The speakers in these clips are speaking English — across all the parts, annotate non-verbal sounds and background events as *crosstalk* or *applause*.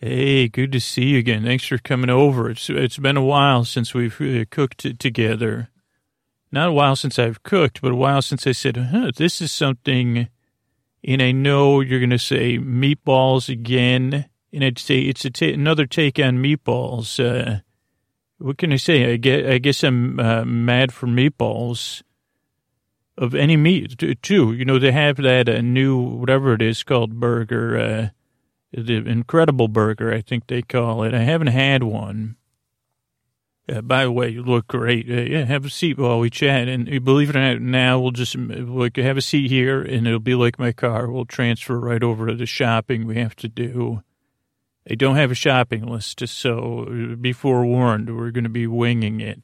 Hey, good to see you again. Thanks for coming over. It's it's been a while since we've uh, cooked together. Not a while since I've cooked, but a while since I said, "Huh, this is something." And I know you're going to say meatballs again, and I'd say it's a another take on meatballs. Uh, what can I say? I guess, I guess I'm uh, mad for meatballs of any meat too. You know, they have that uh, new whatever it is called burger. Uh, the Incredible Burger, I think they call it. I haven't had one. Uh, by the way, you look great. Uh, yeah, have a seat while we chat. And uh, believe it or not, now we'll just like have a seat here, and it'll be like my car. We'll transfer right over to the shopping we have to do. I don't have a shopping list, so be forewarned. We're going to be winging it.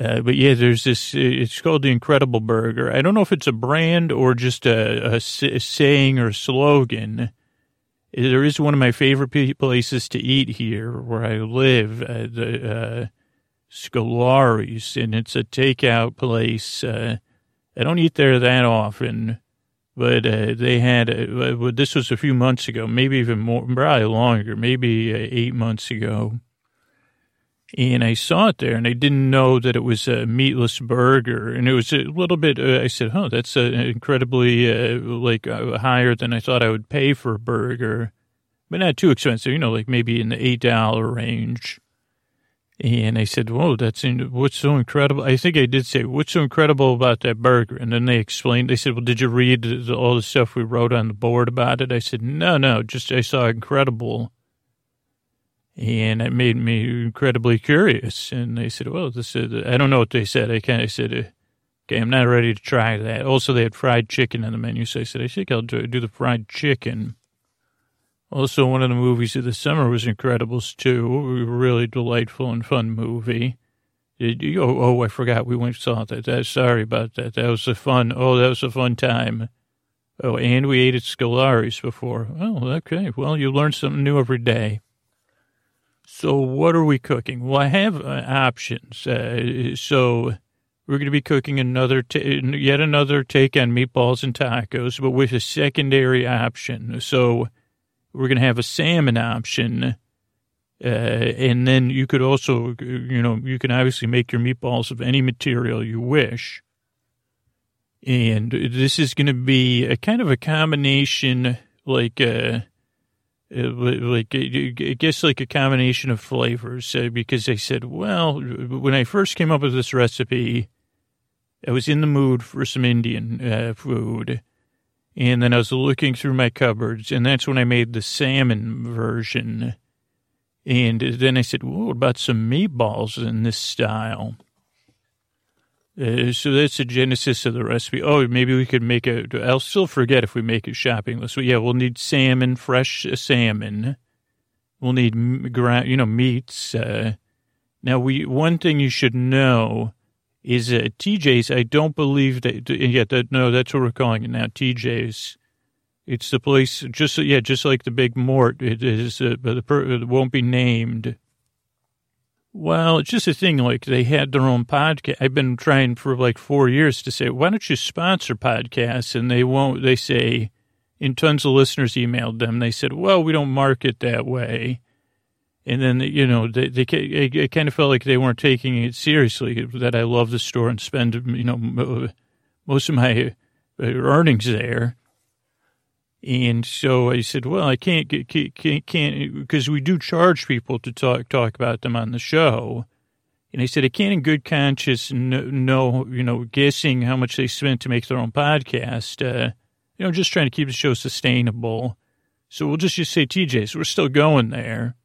Uh, but yeah, there's this. It's called the Incredible Burger. I don't know if it's a brand or just a, a, a saying or slogan there is one of my favorite places to eat here where I live, uh, the uh, Scolari's, and it's a takeout place. Uh, I don't eat there that often, but uh, they had, uh, this was a few months ago, maybe even more, probably longer, maybe uh, eight months ago. And I saw it there, and I didn't know that it was a meatless burger. And it was a little bit. Uh, I said, "Oh, that's uh, incredibly uh, like uh, higher than I thought I would pay for a burger, but not too expensive. You know, like maybe in the eight dollar range." And I said, "Whoa, that's in, what's so incredible." I think I did say, "What's so incredible about that burger?" And then they explained. They said, "Well, did you read all the stuff we wrote on the board about it?" I said, "No, no, just I saw incredible." And it made me incredibly curious. And they said, well, this is, I don't know what they said. I kind of said, uh, okay, I'm not ready to try that. Also, they had fried chicken on the menu. So I said, I think I'll do, do the fried chicken. Also, one of the movies of the summer was Incredibles 2. Really delightful and fun movie. You, oh, oh, I forgot. We went saw that. that. Sorry about that. That was a fun, oh, that was a fun time. Oh, and we ate at Scolari's before. Oh, okay. Well, you learn something new every day. So what are we cooking? Well, I have uh, options. Uh, so we're going to be cooking another, yet another take on meatballs and tacos, but with a secondary option. So we're going to have a salmon option. Uh, and then you could also, you know, you can obviously make your meatballs of any material you wish. And this is going to be a kind of a combination, like, uh, like I guess like a combination of flavors uh, because they said, well, when I first came up with this recipe, I was in the mood for some Indian uh, food, and then I was looking through my cupboards, and that's when I made the salmon version. And then I said, well, what about some meatballs in this style? Uh, so that's the genesis of the recipe. Oh, maybe we could make a. I'll still forget if we make a shopping list. But yeah, we'll need salmon, fresh salmon. We'll need ground, you know, meats. Uh, now, we one thing you should know is uh, TJ's. I don't believe that. Yeah, that, no, that's what we're calling it now. TJ's. It's the place. Just yeah, just like the big mort. It is. Uh, per, it won't be named. Well, it's just a thing. Like they had their own podcast. I've been trying for like four years to say, why don't you sponsor podcasts? And they won't. They say, and tons of listeners emailed them. They said, well, we don't market that way. And then you know they they it kind of felt like they weren't taking it seriously. That I love the store and spend you know most of my uh, earnings there. And so I said, well, I can't get, can't, can't, because we do charge people to talk, talk about them on the show. And I said, I can't in good conscience know, you know, guessing how much they spent to make their own podcast. Uh, you know, just trying to keep the show sustainable. So we'll just, just say TJ, so we're still going there.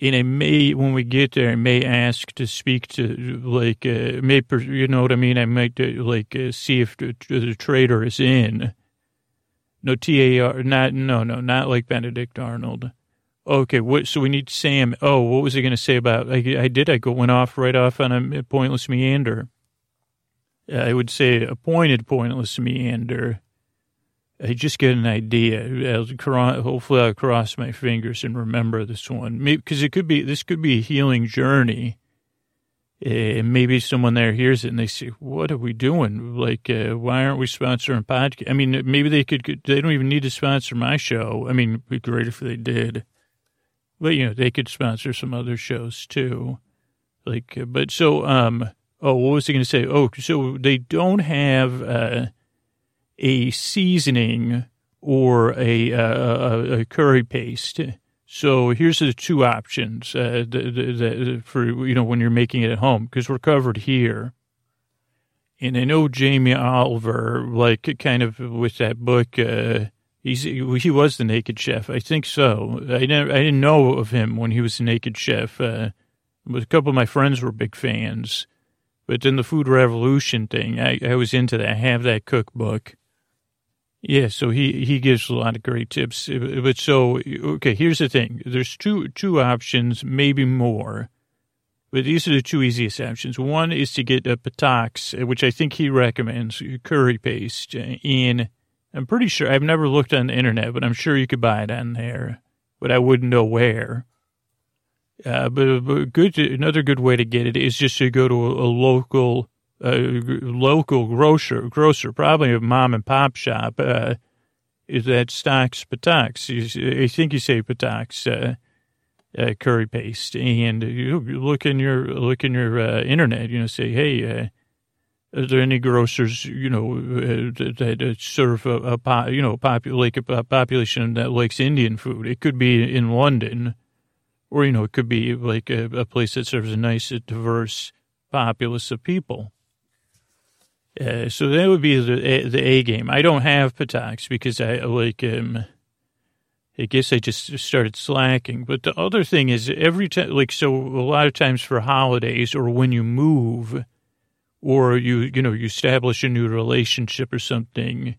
And I may, when we get there, I may ask to speak to, like, uh, may, you know what I mean? I might, uh, like, uh, see if the, the trader is in no T A R, not no no, not like Benedict Arnold. Okay, what? So we need Sam. Oh, what was he going to say about? I, I did. I went off right off on a pointless meander. Uh, I would say a pointed pointless meander. I just get an idea. I'll, hopefully, I'll cross my fingers and remember this one because it could be. This could be a healing journey. Uh, maybe someone there hears it and they say, "What are we doing? Like, uh, why aren't we sponsoring podcast?" I mean, maybe they could. They don't even need to sponsor my show. I mean, it'd be great if they did, but you know, they could sponsor some other shows too. Like, uh, but so, um, oh, what was he going to say? Oh, so they don't have uh, a seasoning or a, a, a curry paste so here's the two options uh, the, the, the, for you know when you're making it at home because we're covered here. And I know Jamie Oliver, like kind of with that book, uh, he's he was the Naked Chef. I think so. I never I didn't know of him when he was the Naked Chef. Uh, a couple of my friends were big fans. But then the Food Revolution thing, I, I was into that. I have that cookbook. Yeah, so he, he gives a lot of great tips. But so, okay, here's the thing. There's two, two options, maybe more. But these are the two easiest options. One is to get a Patak's, which I think he recommends, curry paste. And I'm pretty sure, I've never looked on the internet, but I'm sure you could buy it on there. But I wouldn't know where. Uh, but, but good, another good way to get it is just to go to a, a local a local grocer, grocer, probably a mom and pop shop, uh, that stocks Patak's. I think you say Patak's uh, uh, curry paste, and you look in your look in your uh, internet. You know, say, hey, uh, are there any grocers you know uh, that, serve a, a you know populate a population that likes Indian food? It could be in London, or you know, it could be like a, a place that serves a nice, diverse populace of people. Uh, so that would be the the A game. I don't have Patak's because I like um. I guess I just started slacking. But the other thing is every time, like, so a lot of times for holidays or when you move or you, you know, you establish a new relationship or something,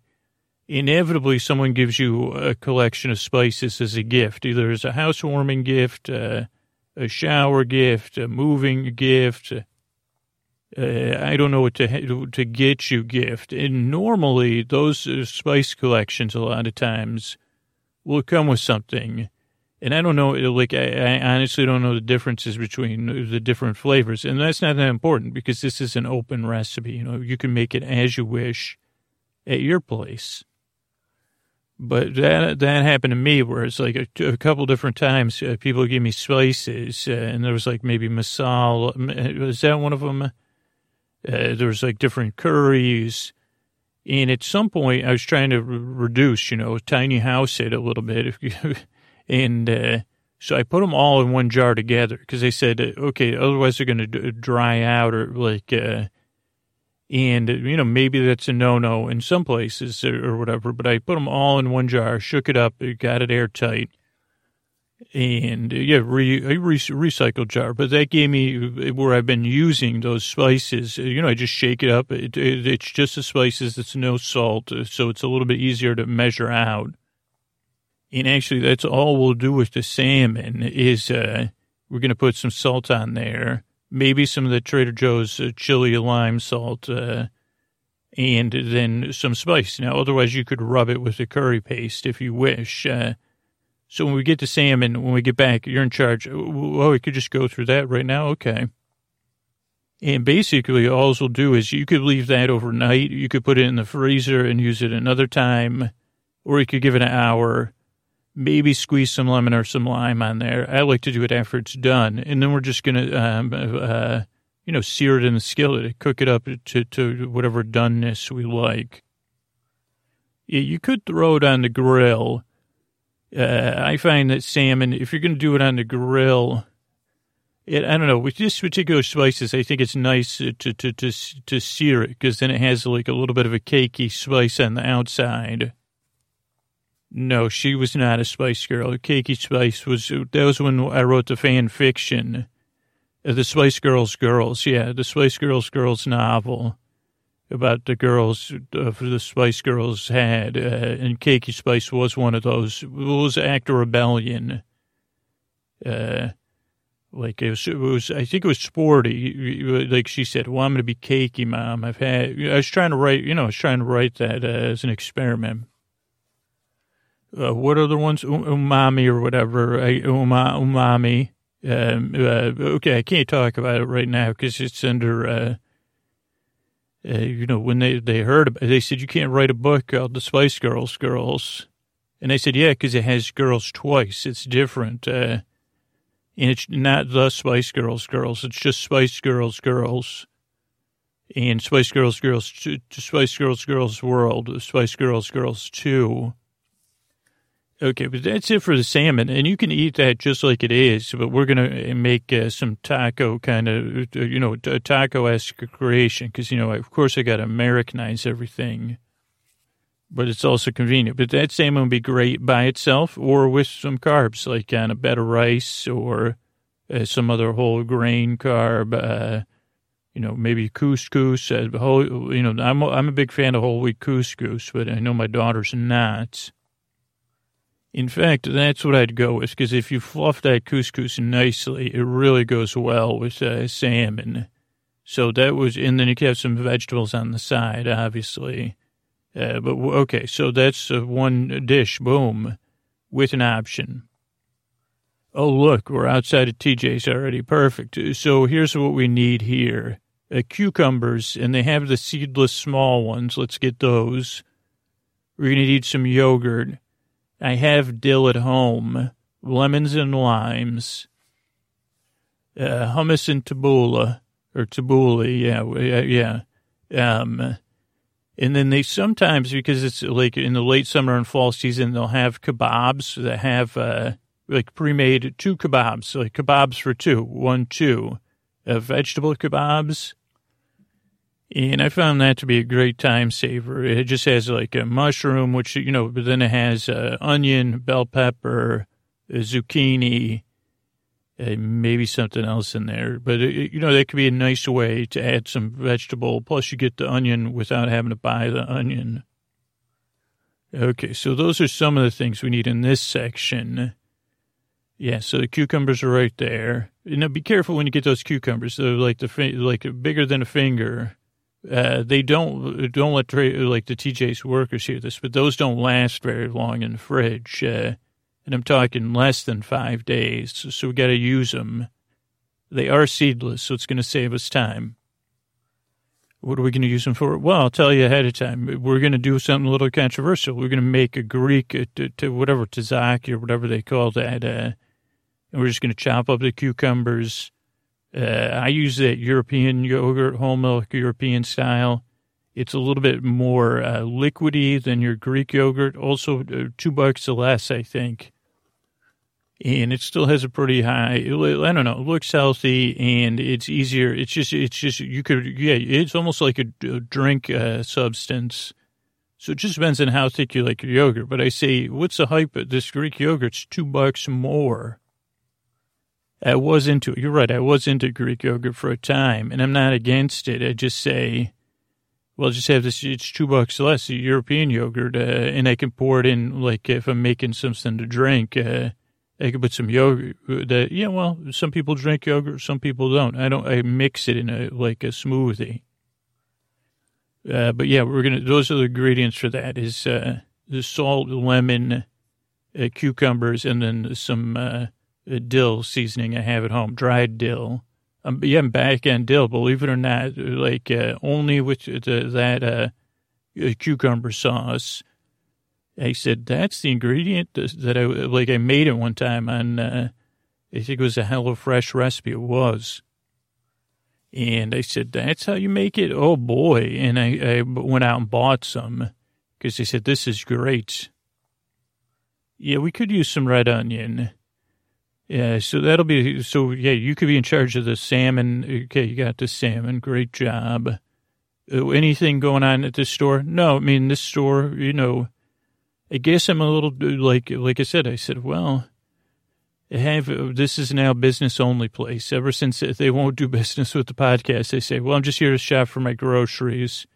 inevitably someone gives you a collection of spices as a gift, either as a housewarming gift, uh, a shower gift, a moving gift, uh, I don't know what to to get you gift. And normally those uh, spice collections a lot of times will come with something. And I don't know, like, I, I honestly don't know the differences between the different flavors. And that's not that important because this is an open recipe. You know, you can make it as you wish at your place. But that that happened to me where it's like a, a couple different times uh, people give me spices uh, and there was like maybe masala. Was that one of them? Uh, there was like different curries. And at some point, I was trying to re- reduce, you know, tiny house it a little bit. *laughs* and uh, so I put them all in one jar together because they said, uh, okay, otherwise they're going to d- dry out or like, uh, and, you know, maybe that's a no no in some places or, or whatever. But I put them all in one jar, shook it up, got it airtight and uh, yeah, re, re, recycled jar. But that gave me where I've been using those spices. You know, I just shake it up. It, it, it's just the spices. It's no salt, uh, so it's a little bit easier to measure out. And actually, that's all we'll do with the salmon is uh, we're going to put some salt on there, maybe some of the Trader Joe's uh, chili lime salt, uh, and then some spice. Now, otherwise, you could rub it with the curry paste if you wish. Uh, so when we get to salmon, when we get back, you're in charge. Oh, we could just go through that right now. Okay. And basically, all we'll do is you could leave that overnight. You could put it in the freezer and use it another time, or you could give it an hour. Maybe squeeze some lemon or some lime on there. I like to do it after it's done, and then we're just gonna, um, uh, you know, sear it in the skillet, cook it up to to whatever doneness we like. Yeah, you could throw it on the grill uh, I find that salmon, if you're going to do it on the grill, it, I don't know, with this particular spices, I think it's nice to, to, to, to sear it because then it has like a little bit of a cakey spice on the outside. No, she was not a spice girl. Cakey Spice was, that was when I wrote the fan fiction. Uh, the Spice Girls Girls, yeah, the Spice Girls Girls novel about the girls uh, the Spice Girls had, uh, and Cakey Spice was one of those. It was Act of Rebellion. Uh, like it was, it was, I think it was sporty. Like she said, "Well, I'm going to be cakey, mom." I've had. I was trying to write, you know, I was trying to write that uh, as an experiment. Uh, what other ones? Umami or whatever. Uma, umami. Um, uh, okay, I can't talk about it right now because it's under, uh, you know, when they, they heard about it, they said, you can't write a book called The Spice Girls Girls. And I said, yeah, because it has girls twice. It's different. Uh, and it's not The Spice Girls Girls. It's just Spice Girls Girls. And Spice Girls Girls, Spice Girls Girls World, Spice Girls Girls 2 Okay, but that's it for the salmon, and you can eat that just like it is. But we're gonna make uh, some taco kind of, uh, you know, taco esque creation because you know, of course, I got to Americanize everything, but it's also convenient. But that salmon would be great by itself or with some carbs, like on a bed of rice or uh, some other whole grain carb. Uh, you know, maybe couscous. Uh, whole, you know, I'm I'm a big fan of whole wheat couscous, but I know my daughter's not. In fact, that's what I'd go with, because if you fluff that couscous nicely, it really goes well with uh, salmon. So that was, and then you can have some vegetables on the side, obviously. Uh, but okay, so that's uh, one dish, boom, with an option. Oh, look, we're outside of TJ's already. Perfect. So here's what we need here uh, cucumbers, and they have the seedless small ones. Let's get those. We're going to need some yogurt. I have dill at home, lemons and limes, uh, hummus and tabbouleh, or tabbouleh, yeah, yeah. Um, and then they sometimes, because it's like in the late summer and fall season, they'll have kebabs that have uh, like pre-made two kebabs, like kebabs for two, one, two, uh, vegetable kebabs and I found that to be a great time saver. It just has like a mushroom, which, you know, but then it has uh, onion, bell pepper, zucchini, uh, maybe something else in there. But, it, you know, that could be a nice way to add some vegetable. Plus, you get the onion without having to buy the onion. Okay, so those are some of the things we need in this section. Yeah, so the cucumbers are right there. You know, be careful when you get those cucumbers. They're like the like bigger than a finger uh, they don't don't let like the TJ's workers hear this, but those don't last very long in the fridge. Uh, and I'm talking less than five days, so, we got to use them. They are seedless, so it's going to save us time. What are we going to use them for? Well, I'll tell you ahead of time. We're going to do something a little controversial. We're going to make a Greek, uh, to, to whatever, tzatziki or whatever they call that. Uh, and we're just going to chop up the cucumbers I use that European yogurt, whole milk European style. It's a little bit more uh, liquidy than your Greek yogurt. Also, uh, two bucks less, I think. And it still has a pretty high. I don't know. It looks healthy and it's easier. It's just, it's just you could, yeah. It's almost like a, a drink uh, substance. So it just depends on how thick you like your yogurt. But I say, what's the hype? This Greek yogurt's two bucks more. I was into, you're right, I was into Greek yogurt for a time, and I'm not against it. I just say, well, just have this, it's two bucks less, European yogurt, uh, and I can pour it in, like, if I'm making something to drink, uh, I can put some yogurt that, yeah, well, some people drink yogurt, some people don't. I don't, I mix it in a, like a smoothie. Uh, but yeah, we're going to, those are the ingredients for that is, uh, the salt, lemon, uh, cucumbers, and then some, uh, dill seasoning I have at home, dried dill. Um, yeah, back on dill, believe it or not, like uh, only with the, that uh, uh cucumber sauce. I said, that's the ingredient that I, like I made it one time on, uh, I think it was a HelloFresh recipe. It was. And I said, that's how you make it? Oh boy. And I, I went out and bought some because they said, this is great. Yeah, we could use some red onion. Yeah, so that'll be so. Yeah, you could be in charge of the salmon. Okay, you got the salmon. Great job. Uh, anything going on at this store? No, I mean this store. You know, I guess I'm a little like like I said. I said, well, I have this is now business only place. Ever since they won't do *laughs* business with the podcast, they say, well, I'm just here to shop for my groceries.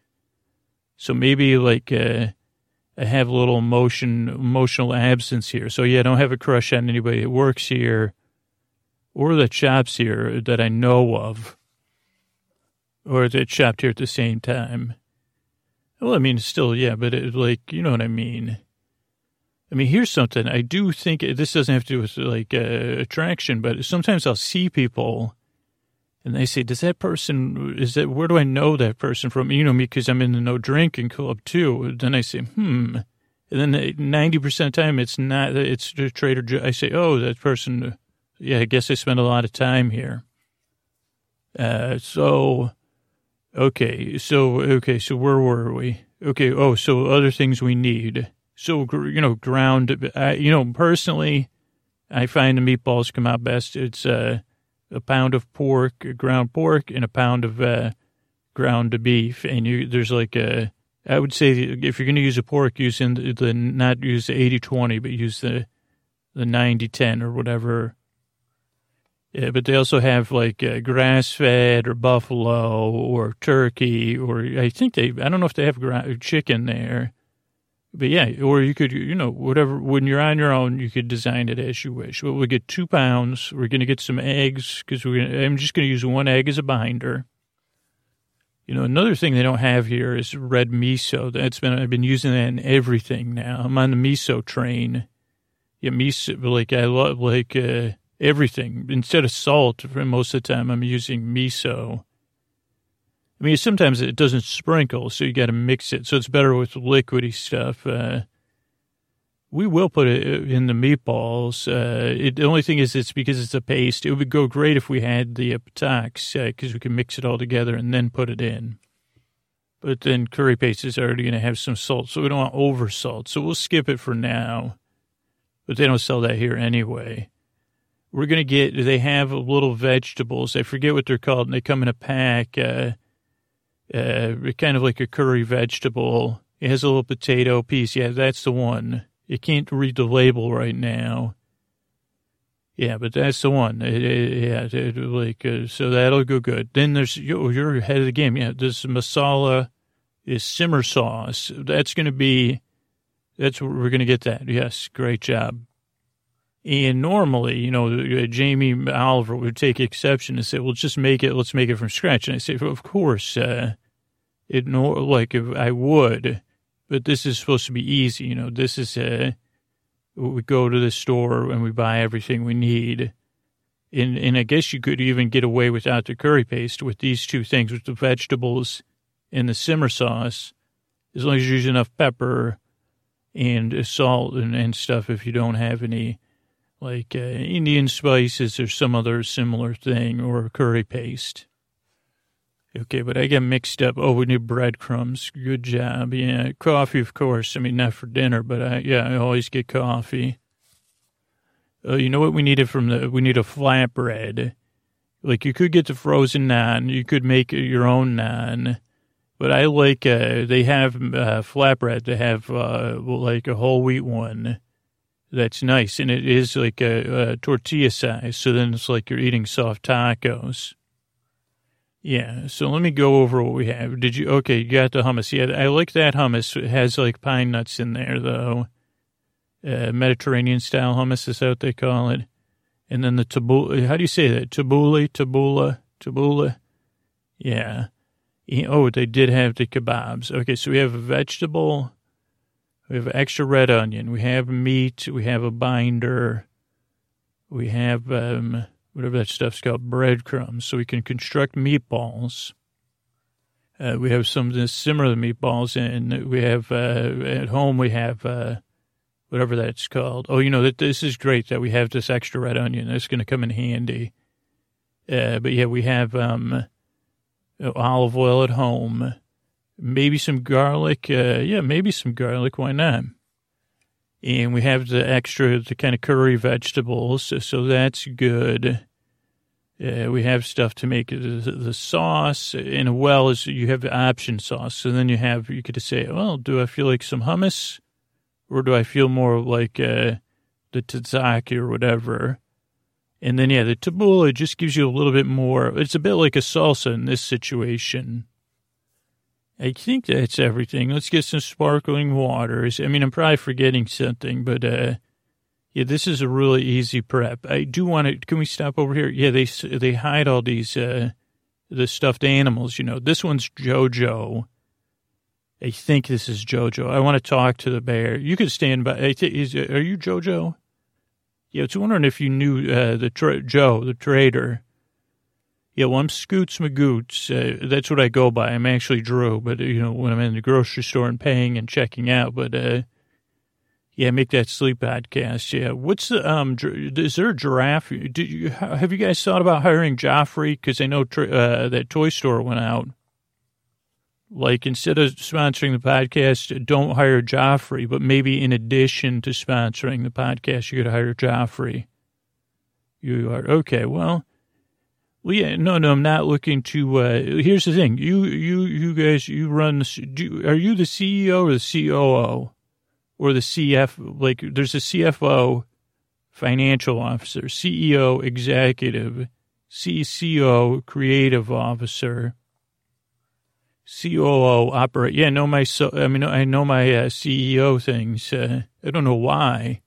So maybe like. Uh, have a little emotion, emotional absence here. So yeah, I don't have a crush on anybody that works here or that shops here that I know of or that shopped here at the same time. Well, I mean, still, yeah, but it, like, you know what I mean. I mean, here's something. I do think this doesn't have to do with like uh, attraction, but sometimes I'll see people and they say, does that person, is that, where do I know that person from? You know me because I'm in the no drinking club too. Then I say, hmm. And then 90% of the time it's not, it's Trader Joe. I say, oh, that person, yeah, I guess I spent a lot of time here. Uh, so, okay, so, okay, so where were we? Okay, oh, so other things we need. So, you know, ground, I, you know, personally, I find the meatballs come out best. It's, uh, a pound of pork, ground pork, and a pound of uh, ground beef. And you, there's like a, I would say if you're going to use a pork, use in the, the not use the 80 20, but use the the 90 10 or whatever. Yeah, but they also have like uh, grass fed or buffalo or turkey or I think they, I don't know if they have gra- chicken there. But yeah, or you could, you know, whatever, when you're on your own, you could design it as you wish. We'll get two pounds. We're going to get some eggs because we're gonna, I'm just going to use one egg as a binder. You know, another thing they don't have here is red miso. That's been, I've been using that in everything now. I'm on the miso train. Yeah, miso, like I love, like, uh, everything. Instead of salt, most of the time, I'm using miso. I mean, sometimes it doesn't sprinkle, so you got to mix it. So it's better with liquidy stuff. Uh, we will put it in the meatballs. Uh, it, the only thing is, it's because it's a paste. It would go great if we had the Patak's because uh, we can mix it all together and then put it in. But then curry paste is already going to have some salt, so we don't want over salt. So we'll skip it for now. But they don't sell that here anyway. We're going to get, they have little vegetables. I forget what they're called, and they come in a pack. Uh, uh, kind of like a curry vegetable. It has a little potato piece. Yeah, that's the one. You can't read the label right now. Yeah, but that's the one. It, it, yeah, it, like uh, so that'll go good. Then there's you, you're ahead of the game. Yeah, this masala is simmer sauce. That's going to be. That's what we're going to get. That yes, great job. And normally, you know, uh, Jamie Oliver would take exception and say, "Well, just make it. Let's make it from scratch." And I say, well, "Of course, uh, it no like if I would, but this is supposed to be easy. You know, this is a uh, we go to the store and we buy everything we need." And, and I guess you could even get away without the curry paste with these two things, with the vegetables and the simmer sauce, as long as you use enough pepper and salt and, and stuff if you don't have any like uh, Indian spices or some other similar thing or curry paste. Okay, but I get mixed up. Oh, we need breadcrumbs. Good job. Yeah, coffee, of course. I mean, not for dinner, but I, yeah, I always get coffee. Uh, you know what we needed from the? We need a flatbread. Like you could get the frozen naan. You could make your own naan. But I like, uh, they have uh, flatbread. They have uh, like a whole wheat one that's nice. And it is like a, a, tortilla size. So then it's like you're eating soft tacos. Yeah. So let me go over what we have. Did you, okay, you got the hummus. Yeah, I like that hummus. It has like pine nuts in there, though. Uh, Mediterranean style hummus is what they call it. And then the tabbouleh, how do you say that? Tabbouleh, tabbouleh, tabbouleh. Yeah. Oh, they did have the kebabs. Okay, so we have a vegetable we have extra red onion. We have meat. We have a binder. We have um, whatever that stuff's called, breadcrumbs, so we can construct meatballs. Uh, we have some to simmer the meatballs, and we have uh, at home we have uh, whatever that's called. Oh, you know that this is great that we have this extra red onion. That's going to come in handy. Uh, but yeah, we have um, olive oil at home maybe some garlic. Uh, yeah, maybe some garlic. Why not? And we have the extra, the kind of curry vegetables, so that's good. Uh, we have stuff to make the, sauce, and well as you have option sauce. So then you have, you could say, well, do I feel like some hummus, or do I feel more like uh, the tzatziki or whatever? And then, yeah, the tabbouleh just gives you a little bit more. It's a bit like a salsa in this situation. I think that's everything. Let's get some sparkling waters. I mean, I'm probably forgetting something, but uh, yeah, this is a really easy prep. I do want to. Can we stop over here? Yeah, they they hide all these uh, the stuffed animals. You know, this one's JoJo. I think this is JoJo. I want to talk to the bear. You could stand by. Is, are you JoJo? Yeah, I was wondering if you knew uh, the tra- Joe, the trader. Yeah, well, I'm Scoots Magoots. Uh, that's what I go by. I'm actually Drew, but, you know, when I'm in the grocery store and paying and checking out, but, uh, yeah, make that sleep podcast. Yeah. What's the, um, is there a giraffe? Did you, have you guys thought about hiring Geoffrey? Because I know uh, that toy store went out. Like, instead of sponsoring the podcast, don't hire Geoffrey, but maybe in addition to sponsoring the podcast, you could hire Geoffrey. You are, okay, well, well, yeah, no, no, I'm not looking to, uh, here's the thing. You, you, you guys, you run, do, are you the CEO or the COO? Or the CF, like, there's a CFO, financial officer, CEO, executive, CCO, creative officer, COO operate. Yeah, know my. So, I mean, I know my uh, CEO things. Uh, I don't know why.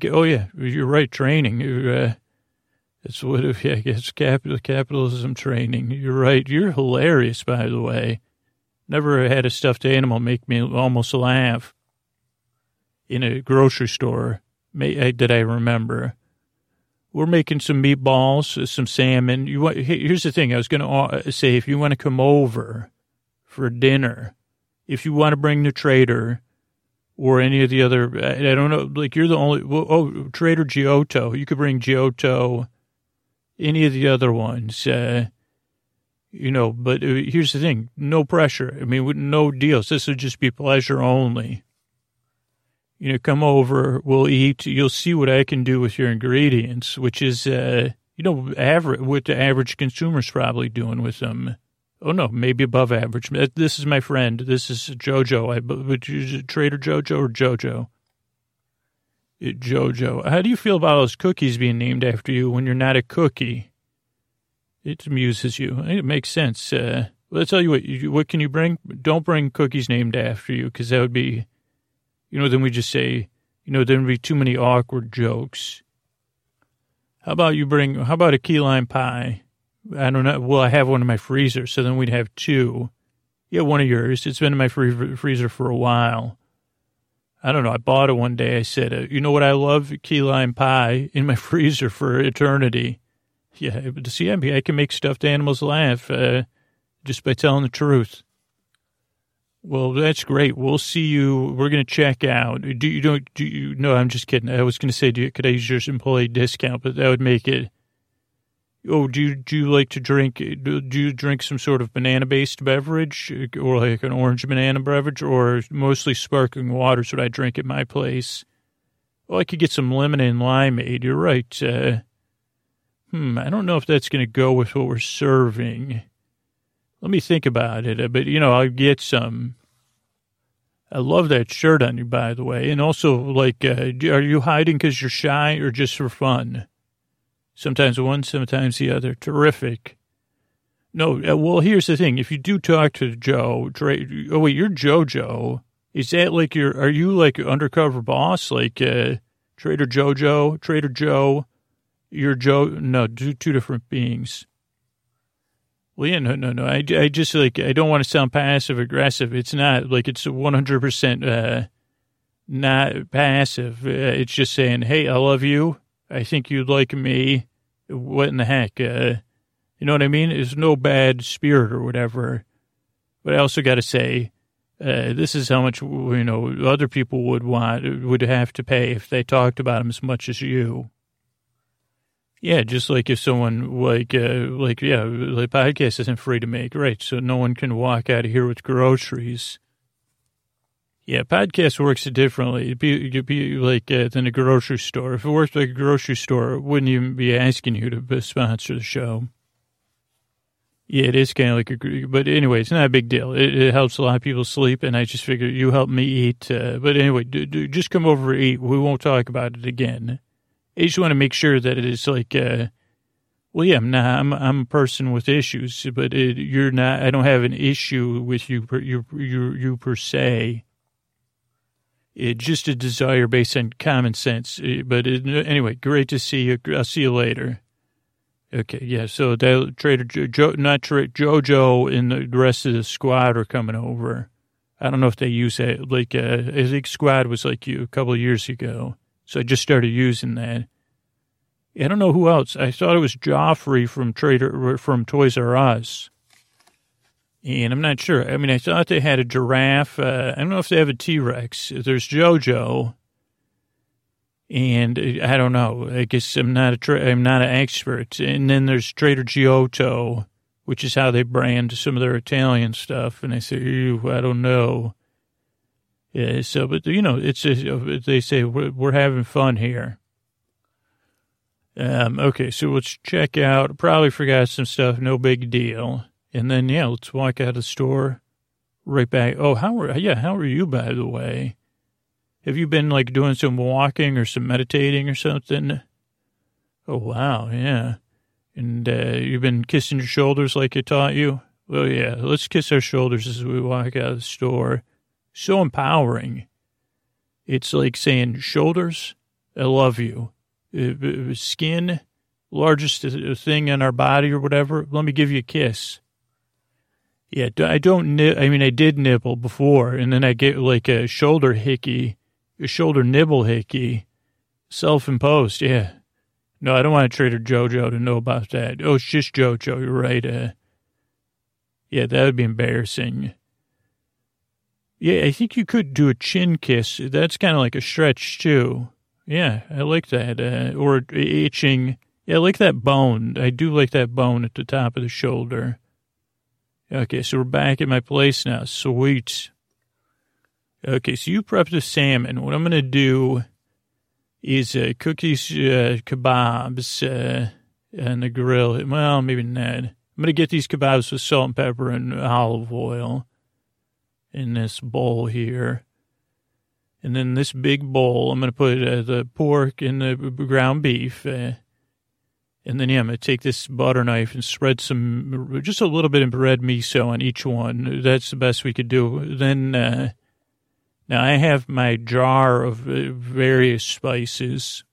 Go, oh yeah, you're right. Training. Uh, that's what. *laughs* Yeah, I guess capital capitalism training. You're right. You're hilarious, by the way. Never had a stuffed animal make me almost laugh. In a grocery store, may, that I remember. We're making some meatballs, uh, some salmon. You want? Here's the thing. I was going to uh, say, if you want to come over for dinner. If you want to bring the trader or any of the other, I don't know, like you're the only, oh, Trader Giotto. You could bring Giotto, any of the other ones, uh, you know, but uh, here's the thing no pressure. I mean, no deals. This would just be pleasure only. You know, come over, we'll eat. You'll see what I can do with your ingredients, which is, uh, you know, average, what the average consumer's probably doing with them. Oh no, maybe above average. This is my friend. This is Jojo. I would you Trader Jojo or Jojo? It, Jojo. How do you feel about those cookies being named after you when you're not a cookie? It amuses you. It makes sense. Uh, well, tell you what. What can you bring? Don't bring cookies named after you because that would be, you know. Then we just say, you know, there would be too many awkward jokes. How about you bring? How about a key lime pie? I don't know. Well, I have one in my freezer, so then we'd have two. Yeah, one of yours. It's been in my free- freezer for a while. I don't know. I bought it one day. I said, uh, you know what I love? Key lime pie in my *laughs* freezer for eternity. Yeah, but see, I can make stuffed animals laugh uh, just by telling the truth. Well, that's great. We'll see you. We're going to check out. Do you don't? Do you? No, I'm just kidding. I was going to say, do you, could I use your employee discount? But that would make it Oh, do you, do you like to drink, do, do you drink some sort of banana-based beverage or like an orange banana beverage or mostly sparkling water is what I drink at my place? Well, I could get some lemon and limeade. You're right. Uh, hmm, I don't know if that's going to go with what we're serving. Let me think about it. But, you know, I'll get some. I love that shirt on you, by the way. And also, like, uh, are you hiding because you're shy or just for fun? Sometimes one, sometimes the other. Terrific. No, uh, well, here's the thing. If you do talk to Joe, Dre, oh wait, you're JoJo. Is that like your? Are you like undercover boss, like uh, Trader JoJo, Trader Joe? You're Joe. No, two, two different beings. Well, yeah, no, no, no. I, I just like I don't want to sound passive aggressive. It's not like it's one hundred percent uh, not passive. Uh, it's just saying, hey, I love you. I think you'd like me what in the heck? Uh, you know what I mean? There's no bad spirit or whatever. But I also got to say, uh, this is how much you know other people would want would have to pay if they talked about them as much as you. Yeah, just like if someone like uh, like yeah, the podcast isn't free to make, right? So no one can walk out of here with groceries. Yeah, podcast works differently. It'd be, it'd be like uh, than a grocery store. If it worked like a grocery store, it wouldn't even be asking you to sponsor the show. Yeah, it is kind of like a, but anyway, it's not a big deal. It, it helps a lot of people sleep, and I just figured you help me eat. Uh, but anyway, do, do, just come over eat. We won't talk about it again. I just want to make sure that it is like, uh, well, yeah, I'm not, I'm, I'm a person with issues, but it, you're not, I don't have an issue with you, per, you, you, you per se it, just a desire based on common sense. But it, anyway, great to see you. I'll see you later. Okay, yeah. So that, Trader Joe, not Trader JoJo, and the rest of the squad are coming over. I don't know if they use it. Like, uh, I think Squad was like you a couple years ago. So I just started using that. I don't know who else. I thought it was Geoffrey from Trader from Toys R Us. And I'm not sure. I mean, I thought they had a giraffe. Uh, I don't know if they have a T Rex. There's JoJo. And I don't know. I guess I'm not a tra- I'm not an expert. And then there's Trader Giotto, which is how they brand some of their Italian stuff. And I say, I don't know. Yeah, so, but you know, it's a, they say we're, we're having fun here. Um, okay, so let's check out. Probably forgot some stuff. No big deal. And then yeah, let's walk out of the store. Right back. Oh, how are yeah? How are you, by the way? Have you been like doing some walking or some meditating or something? Oh wow, yeah. And uh, you've been kissing your shoulders like I taught you. Well, yeah. Let's kiss our shoulders as we walk out of the store. So empowering. It's like saying, shoulders, I love you. Skin, largest thing in our body or whatever. Let me give you a kiss. Yeah, I don't. I mean, I did nibble before, and then I get like a shoulder hickey, a shoulder nibble hickey, self-imposed. Yeah. No, I don't want Trader Jojo to know about that. Oh, it's just Jojo. You're right. Uh, yeah, that would be embarrassing. Yeah, I think you could do a chin kiss. That's kind of like a stretch too. Yeah, I like that. Uh, or itching. Yeah, I like that bone. I do like that bone at the top of the shoulder. Okay, so we're back at my place now. Sweet. Okay, so you prepped the salmon. What I'm going to do is uh, cook these uh, kebabs uh, on the grill. Well, maybe not. I'm going to get these kebabs with salt and pepper and olive oil in this bowl here. And then this big bowl, I'm going to put uh, the pork and the ground beef. Uh, and then, yeah, I'm going to take this butter knife and spread some, just a little bit of red miso on each one. That's the best we could do. Then, uh, now I have my jar of uh, various spices.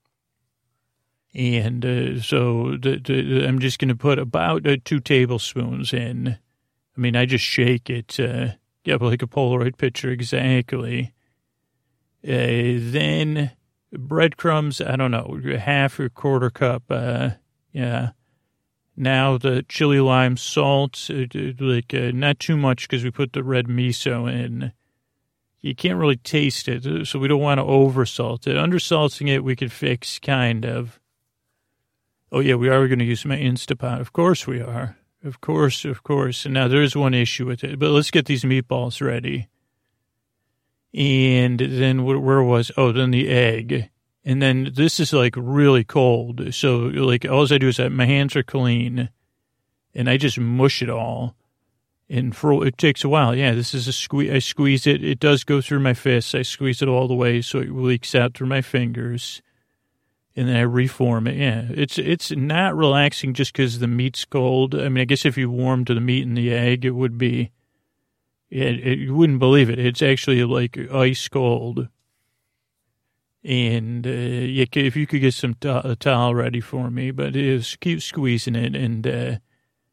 And uh, so I'm just going to put about uh, two tablespoons in. I mean, I just shake it. Uh, yeah, like a Polaroid picture, exactly. Uh, then breadcrumbs, I don't know, half or quarter cup. Uh, yeah. Now the chili lime salt, uh, like uh, not too much because we put the red miso in. You can't really taste it, uh, so we don't want to oversalt it. Undersalting it, we could fix, kind of. Oh yeah, we are going to use my Instapot. Of course we are. Of course, of course. Now there is one issue with it, but let's get these meatballs ready. And then where was? Oh, then the egg. And then this is like really cold. So like all I do is that my hands are clean and I just mush it all. And for it takes a while. Yeah, this is a squeeze. I squeeze it. It does go through my fists. I squeeze it all the way so it leaks out through my fingers. And then I reform it. Yeah, it's it's not relaxing just because the meat's cold. I mean, I guess if you warmed the meat and the egg, it would be. Yeah, it, you wouldn't believe it. It's actually like ice cold. And uh, yeah, if you could get some t- a towel ready for me, but is keep squeezing it. And uh,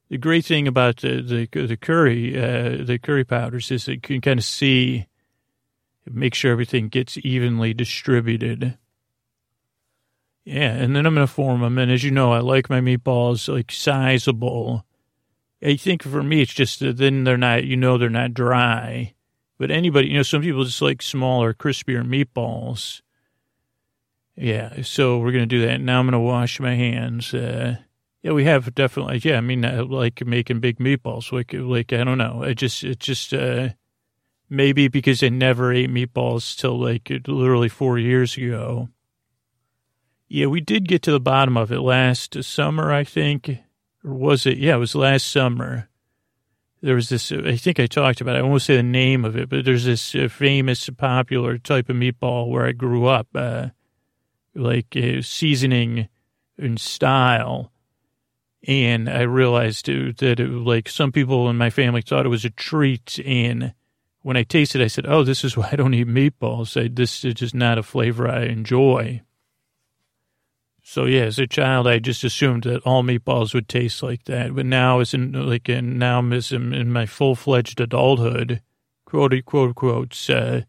the great thing about the the, the curry, uh, the curry powders, is that you can kind of see, make sure everything gets evenly distributed. Yeah, and then I'm going to form them. And as you know, I like my meatballs like sizable. I think for me, it's just that then they're not, you know, they're not dry. But anybody, you know, some people just like smaller, crispier meatballs. Yeah, so we're going to do that. Now I'm going to wash my hands. Uh, yeah, we have definitely, yeah, I mean, I like making big meatballs. Like, like I don't know. I just, it just, uh, maybe because I never ate meatballs till like literally four years ago. Yeah, we did get to the bottom of it last summer, I think. Or was it? Yeah, it was last summer. There was this, I think I talked about it. I won't say the name of it, but there's this uh, famous, popular type of meatball where I grew up. Uh, like uh, seasoning and style. And I realized that it, like some people in my family thought it was a treat. And when I tasted, it, I said, "Oh, this is why I don't eat meatballs. I, this is just not a flavor I enjoy." So yeah, as a child, I just assumed that all meatballs would taste like that. But now, as in like in, now, as in, my full fledged adulthood, quote quote quotes. Uh,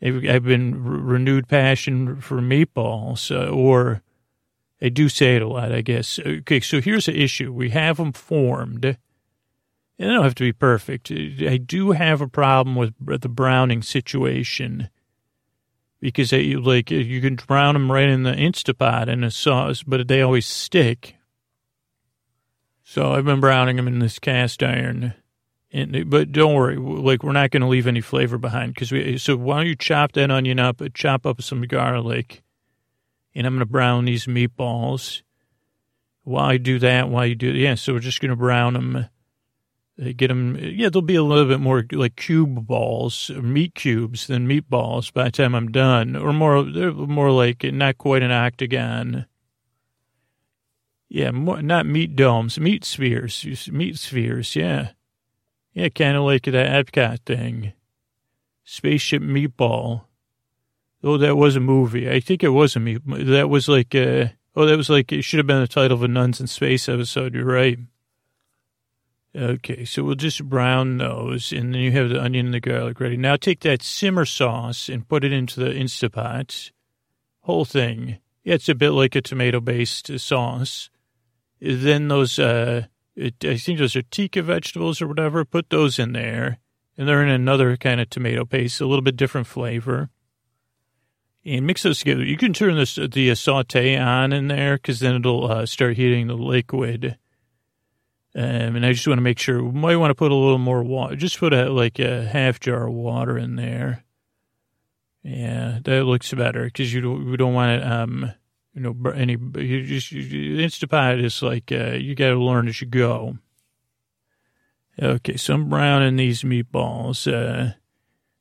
I've, been re- renewed passion for meatballs, uh, or I do say it a lot, I guess. Okay, so here's the issue: we have them formed. And they don't have to be perfect. I do have a problem with the browning situation because they, like you can brown them right in the Instapot in a sauce, but they always stick. So I've been browning them in this cast iron. And, but don't worry, like we're not going to leave any flavor behind because we. So why don't you chop that onion up, uh, chop up some garlic, and I'm going to brown these meatballs. While I do that, while you do, yeah. So we're just going to brown them, Uh, get them. Uh, yeah, they'll be a little bit more like cube balls, uh, meat cubes than meatballs by the time I'm done, or more. They're more like not quite an octagon yeah, more, not meat domes, meat spheres, meat spheres. Yeah, yeah, kind of like that Epcot thing. Spaceship Meatball. Oh, that was a movie. I think it was a meat. That was like uh oh, that was like it should have been the title of a Nuns in Space episode. You're right. Okay, so we'll just brown those, and then you have the onion and the garlic ready. Now take that simmer sauce and put it into the Instapot. Whole thing. Yeah, it's a bit like a tomato-based sauce then those, uh, it, I think those are tikka vegetables or whatever. Put those in there, and they're in another kind of tomato paste, a little bit different flavor. And mix those together. You can turn this the uh, saute on in there because then it'll uh, start heating the liquid. Um, and I just want to make sure. We might want to put a little more water. Just put a like a half jar of water in there. Yeah, that looks better because you don't, we don't want it. Um, you know, any, you just, you, Instapot is like, uh, you got to learn as you go. Okay, so I'm browning these meatballs. Uh,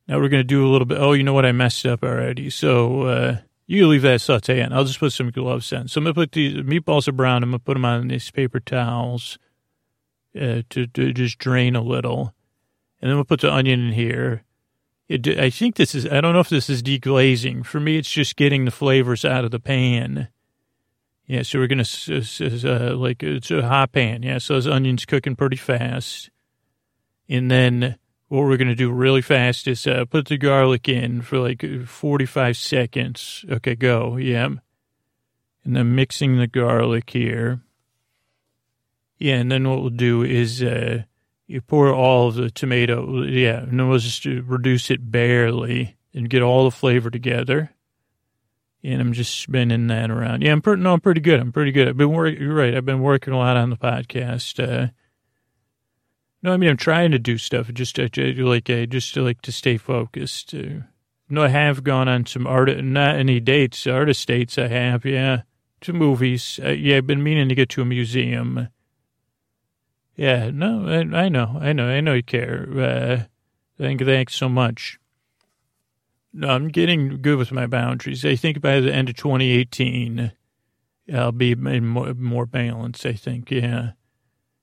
now we're going to do a little bit. Oh, you know what? I messed up already. So, uh, you leave that saute in. I'll just put some gloves in. So I'm going to put these meatballs are brown. I'm going to put them on these paper towels, uh, to, to just drain a little. And then we'll put the onion in here. It, I think this is, I don't know if this is deglazing. For me, it's just getting the flavors out of the pan. Yeah, so we're going to, uh, like, it's a hot pan. Yeah, so those onions cooking pretty fast. And then what we're going to do really fast is uh, put the garlic in for like 45 seconds. Okay, go. Yeah. And then mixing the garlic here. Yeah, and then what we'll do is, uh, you pour all of the tomato, yeah, and then we'll just reduce it barely and get all the flavor together. And I'm just spinning that around. Yeah, I'm pretty, no, I'm pretty good. I'm pretty good. I've been working, you're right. I've been working a lot on the podcast. Uh, no, I mean, I'm trying to do stuff just to, like, uh, just like to stay focused. Uh, no, I have gone on some art, not any dates, artist dates I have, yeah, to movies. Uh, yeah, I've been meaning to get to a museum yeah, no, I, I know, I know, I know you care. Uh, thank, thanks so much. No, I'm getting good with my boundaries. I think by the end of 2018, I'll be more, more balance. I think, yeah.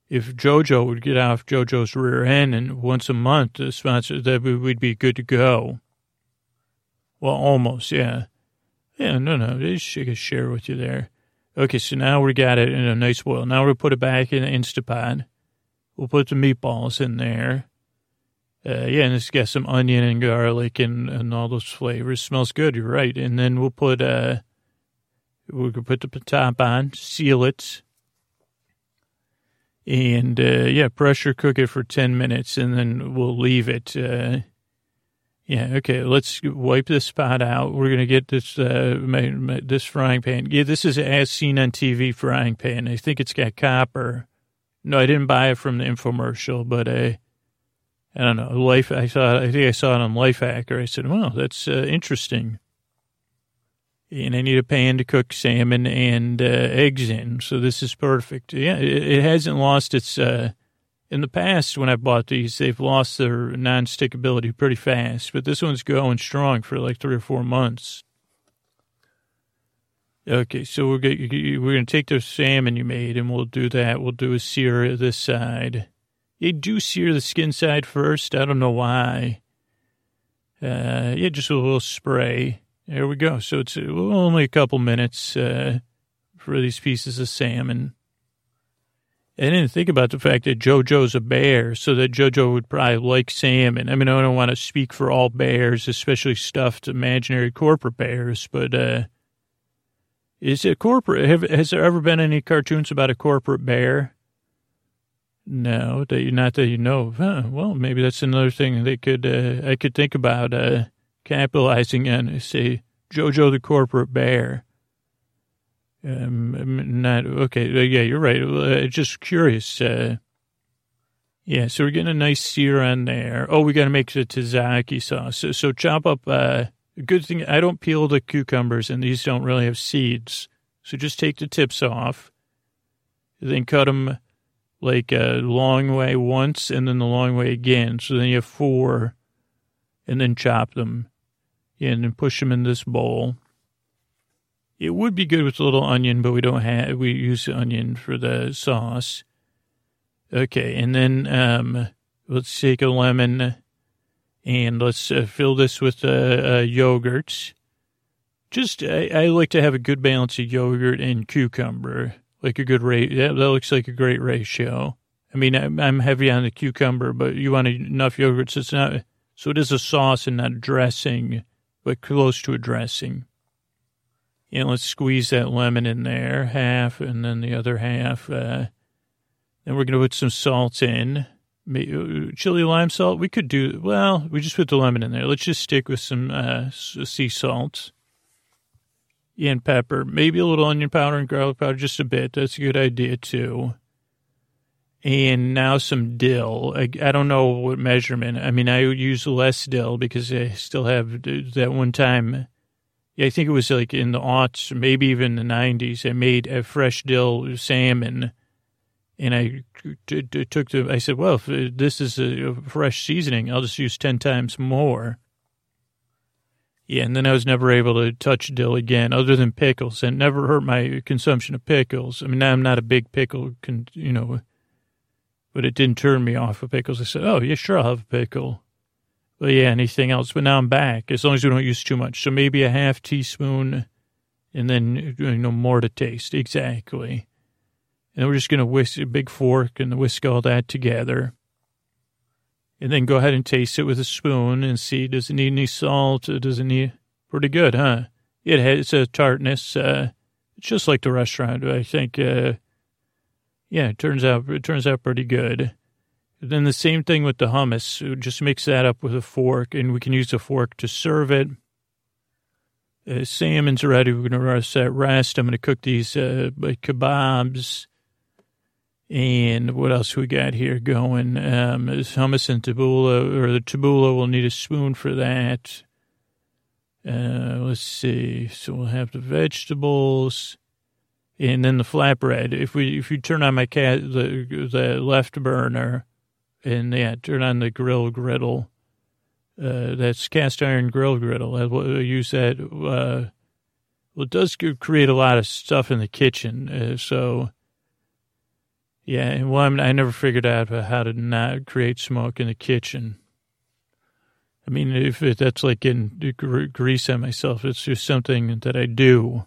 If JoJo would get off JoJo's rear end and once a month, the sponsor, that we'd be good to go. Well, almost, yeah. Yeah, no, no, I should share with you there. Okay, so now we got it in a nice boil. Now we put it back in the Instapot. We'll put the meatballs in there. Uh, yeah, and it's got some onion and garlic and, and all those flavors. Smells good. You're right. And then we'll put uh, we could put the top on, seal it, and uh, yeah, pressure cook it for ten minutes, and then we'll leave it. Uh, yeah, okay. Let's wipe this pot out. We're gonna get this uh, my, my, this frying pan. Yeah, this is as seen on TV frying pan. I think it's got copper. No, I didn't buy it from the infomercial, but I, I don't know, life. I thought I think I saw it on Lifehacker. I said, "Well, that's uh, interesting." And I need a pan to cook salmon and uh, eggs in, so this is perfect. Yeah, it, it hasn't lost its. Uh, in the past, when I bought these, they've lost their non-stick ability pretty fast, but this one's going strong for like three or four months. Okay, so we're going we're to take the salmon you made, and we'll do that. We'll do a sear this side. You do sear the skin side first. I don't know why. Uh, yeah, just a little spray. There we go. So it's only a couple minutes uh, for these pieces of salmon. I didn't think about the fact that JoJo's a bear, so that JoJo would probably like salmon. I mean, I don't want to speak for all bears, especially stuffed imaginary corporate bears, but uh, is it corporate? Have, has there ever been any cartoons about a corporate bear? No, that you not that you know of. Huh, well, maybe that's another thing they could uh, I could think about uh, capitalizing on. Say JoJo the corporate bear. Um, not okay. Uh, yeah, you're right. Uh, just curious. Uh, yeah, so we're getting a nice sear on there. Oh, we got to make the tzatziki sauce. So, so chop up. Good thing I don't peel the cucumbers, and these don't really have seeds. So just take the tips off, then cut them like a long way once, and then the long way again. So then you have four, and then chop them, and then push them in this bowl. It would be good with a little onion, but we don't have, we use onion for the sauce. Okay. And then, um, let's take a lemon and let's uh, fill this with, uh, uh, yogurt. Just, I, I, like to have a good balance of yogurt and cucumber, like a good rate. That, that looks like a great ratio. I mean, I'm, I'm heavy on the cucumber, but you want enough yogurt so it's not, so it is a sauce and not a dressing, but close to a dressing. And let's squeeze that lemon in there, half, and then the other half. Uh, then we're going to put some salt in. Uh, chili lime salt. We could do, well, we just put the lemon in there. Let's just stick with some uh, sea salt and pepper. Maybe a little onion powder and garlic powder, just a bit. That's a good idea, too. And now some dill. I, I don't know what measurement. I mean, I would use less dill because I still have that one time I think it was like in the aughts, maybe even the 90s. I made a fresh dill salmon. And I t- t- took the, I said, well, if uh, this is a fresh seasoning, I'll just use 10 times more. Yeah, and then I was never able to touch dill again, other than pickles, and never hurt my consumption of pickles. I mean, now I'm not a big pickle, con- you know, but it didn't turn me off of pickles. I said, oh, yeah, sure, I'll have a pickle. Well, yeah, anything else. But now I'm back, as long as we don't use too much. So maybe a half teaspoon and then, uh, you know, more to taste. Exactly. And we're just going to whisk a big fork and whisk all that together. And then go ahead and taste it with a spoon and see, does it need any salt? Does it need, pretty good, huh? It has a tartness. Uh, it's just like the restaurant, I think. Uh, yeah, it turns out, it turns out pretty good. Then the same thing with the hummus. Just mix that up with a fork, and we can use a fork to serve it. Uh, salmon's ready. We're going to rest that rest. I'm going to cook these uh, kebabs. And what else we got here going? Um, hummus and tabbouleh, or the tabbouleh, we'll need a spoon for that. Uh, let's see. So we'll have the vegetables and then the flatbread. If we if you turn on my cat the the left burner, and yeah, turn on the grill griddle. Uh, that's cast iron grill griddle. I will use that. Uh, well, it does create a lot of stuff in the kitchen. Uh, so, yeah, well, I'm, i never figured out how to not create smoke in the kitchen. I mean, if it, that's like getting grease on myself, it's just something that I do.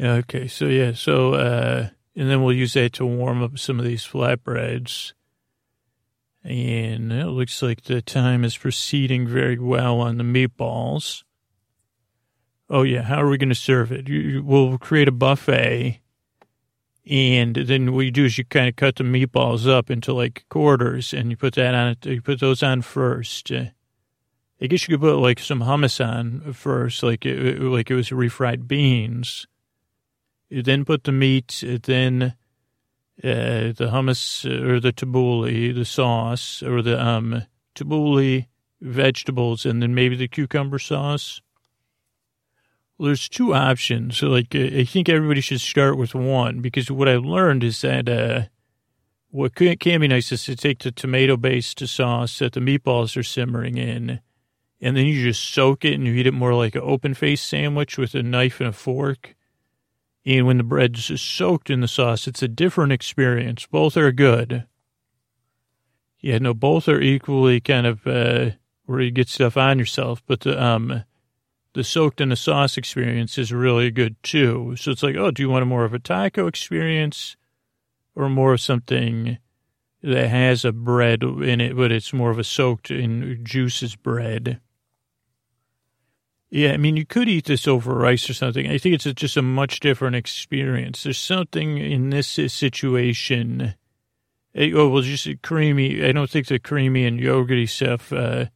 Okay, so yeah, so, uh, and then we'll use that to warm up some of these flatbreads. And it looks like the time is proceeding very well on the meatballs. Oh, yeah. How are we going to serve it? You, we'll create a buffet. And then what you do is you kind of cut the meatballs up into like quarters and you put that on, it. you put those on first. I guess you could put like some hummus on first, like it, like it was refried beans. You then put the meat, then uh, the hummus uh, or the tabbouleh, the sauce, or the um, tabbouleh vegetables, and then maybe the cucumber sauce. Well, there's two options. So, like, uh, I think everybody should start with one because what I've learned is that uh, what can, can be nice is to take the tomato-based sauce that the meatballs are simmering in, and then you just soak it and you eat it more like an open-faced sandwich with a knife and a fork and when the bread's soaked in the sauce, it's a different experience. Both are good. Yeah, no, both are equally kind of uh, where you get stuff on yourself, but the um, the soaked in the sauce experience is really good too. So it's like, oh, do you want a more of a taco experience, or more of something that has a bread in it, but it's more of a soaked in juices bread. Yeah, I mean, you could eat this over rice or something. I think it's just a much different experience. There's something in this situation. Eh, oh, well, just creamy. I don't think the creamy and yogurty stuff uh,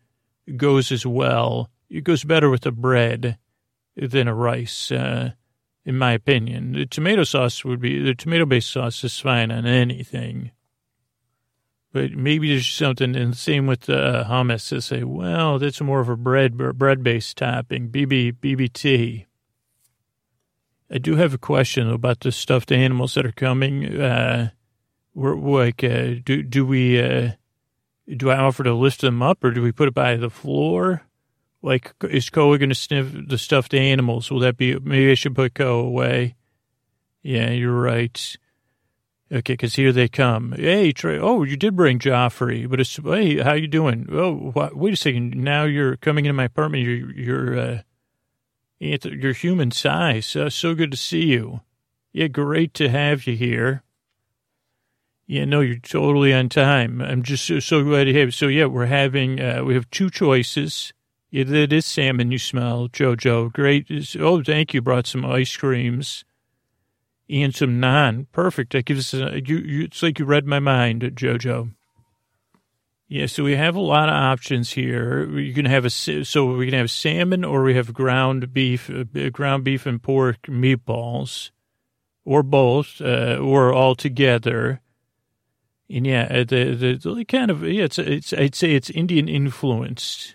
goes as well. It goes better with the bread than a rice, uh, in my opinion. The tomato sauce would be, the tomato based sauce is fine on anything. But maybe there's something, and same with uh, hummus, to say, well, that's more of a bread bread based topping, BB, BBT. I do have a question about the stuffed animals that are coming. Uh, we're like, uh, do do we uh, do I offer to lift them up, or do we put it by the floor? Like, is Koa going to sniff the stuffed animals? Will that be? Maybe I should put Koa away. Yeah, you're right. Okay, because here they come. Hey, Trey. Oh, you did bring Geoffrey, but it's hey, how you doing? Oh, what, wait a second. Now you're coming into my apartment. You're you're uh, you're human size. Uh, so good to see you. Yeah, great to have you here. Yeah, no, you're totally on time. I'm just so, so glad to have. So yeah, we're having uh, we have two choices. Yeah, it is salmon you smell, Jojo. Great. Oh, thank you. Brought some ice creams and some naan. Perfect. That gives us a, you, you, it's like you read my mind, Jojo. Yeah, so we have a lot of options here. You can have a so we can have salmon, or we have ground beef, uh, ground beef and pork meatballs, or both, uh, or all together. And yeah, uh, the, the the kind of yeah, it's it's I'd say it's Indian influenced.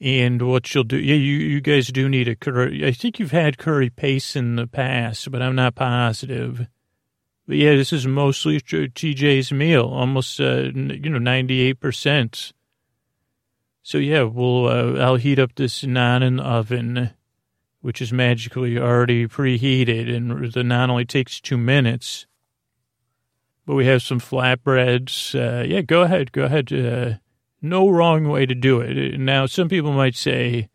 And what you'll do, yeah, you, you guys do need a curry. I think you've had curry paste in the past, but I'm not positive. But yeah, this is mostly TJ's meal, almost, uh, you know, 98%. So yeah, we'll, uh, I'll heat up this naan in the oven, which is magically already preheated, and the naan only takes two minutes. But we have some flatbreads. Uh, yeah, go ahead, go ahead. No wrong way to do it. Now, some people might say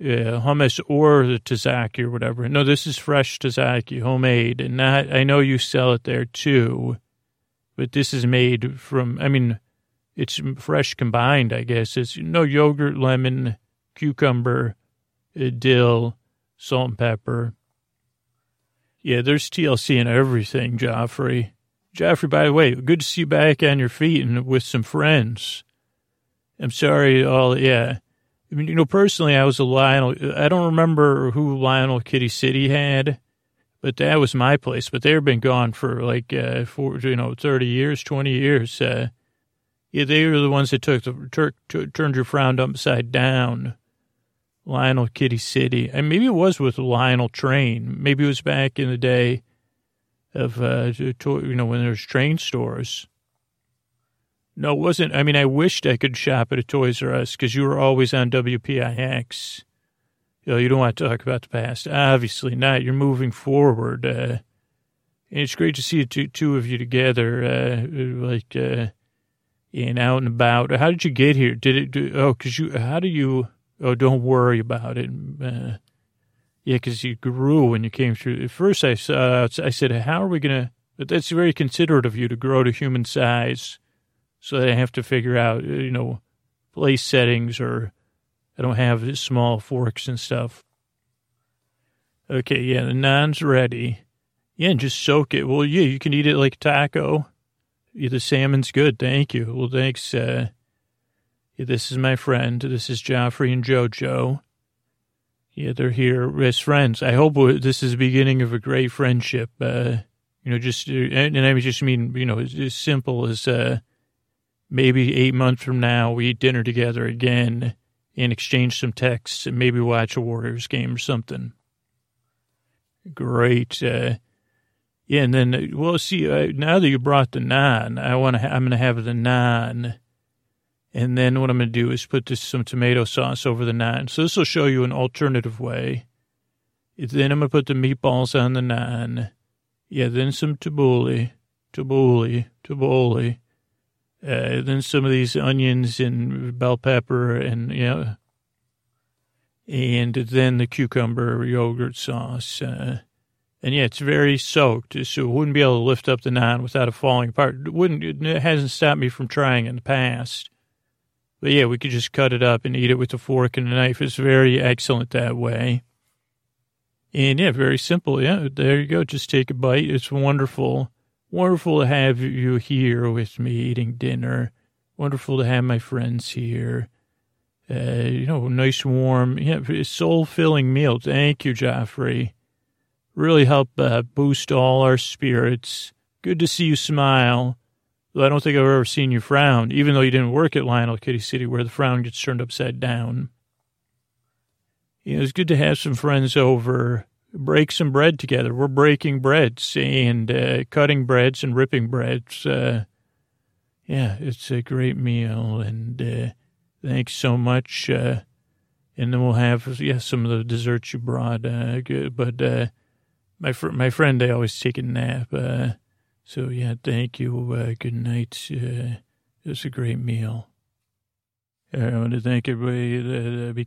uh, hummus or the tzatziki or whatever. No, this is fresh tzatziki, homemade, and not. I know you sell it there too, but this is made from. I mean, it's fresh combined. I guess it's no yogurt, lemon, cucumber, uh, dill, salt and pepper. Yeah, there's TLC in everything, Geoffrey. Geoffrey, by the way, good to see you back on your feet and with some friends. I'm sorry, all yeah. I mean, you know, personally, I was a Lionel. I don't remember who Lionel Kiddie City had, but that was my place. But they've been gone for like uh, for you know thirty years, twenty years. Uh, yeah, they were the ones that took the tur- t- turned your frown upside down. Lionel Kiddie City, and maybe it was with Lionel Train. Maybe it was back in the day of uh, you know when there was train stores. No, it wasn't. I mean, I wished I could shop at a Toys R Us because you were always on WPIX. You know, you don't want to talk about the past. Obviously not. You're moving forward. Uh, and it's great to see two, two of you together, uh, like, uh, and out and about. How did you get here? Did it do, oh, cause you, how do you, oh, don't worry about it. Uh, yeah, cause you grew when you came through. At first I saw, I said, how are we going to, but that's very considerate of you to grow to human size so that I have to figure out, you know, place settings or I don't have small forks and stuff. Okay, yeah, the naan's ready. Yeah, and just soak it. Well, yeah, you can eat it like taco. Yeah, the salmon's good. Thank you. Well, thanks. Uh, yeah, this is my friend. This is Geoffrey and JoJo. Yeah, they're here as friends. I hope this is the beginning of a great friendship. Uh, you know, just, uh, and, and I just mean, you know, as, as simple as, uh, maybe eight months from now, we eat dinner together again and exchange some texts and maybe watch a Warriors game or something. Great. Uh, yeah, and then, well, see, uh, now that you brought the naan, I want to, ha- I'm going to have the naan. And then what I'm going to do is put this, some tomato sauce over the naan. So this will show you an alternative way. Then I'm going to put the meatballs on the naan. Yeah, then some tabbouleh, tabbouleh, tabbouleh. Uh, then some of these onions and bell pepper and, you know, and then the cucumber yogurt sauce. Uh, And yeah, it's very soaked, so it wouldn't be able to lift up the naan without it falling apart. It wouldn't, it hasn't stopped me from trying in the past. But yeah, we could just cut it up and eat it with a fork and a knife. It's very excellent that way. And yeah, very simple. Yeah, there you go. Just take a bite. It's wonderful. Wonderful to have you here with me eating dinner. Wonderful to have my friends here. Uh, you know, nice, warm, yeah, soul filling meal. Thank you, Geoffrey really help uh, boost all our spirits. Good to see you smile. Though I don't think I've ever seen you frown, even though you didn't work at Lionel Kiddie City where the frown gets turned upside down. You know, it's good to have some friends over, break some bread together. We're breaking breads and uh, cutting breads and ripping breads. Uh, yeah, it's a great meal, and uh, thanks so much. Uh, and then we'll have yeah some of the desserts you brought. Uh, good, but uh, my fr- my friend, they always take a nap. So yeah, thank you. Good night. Uh, it was a great meal. I want to thank everybody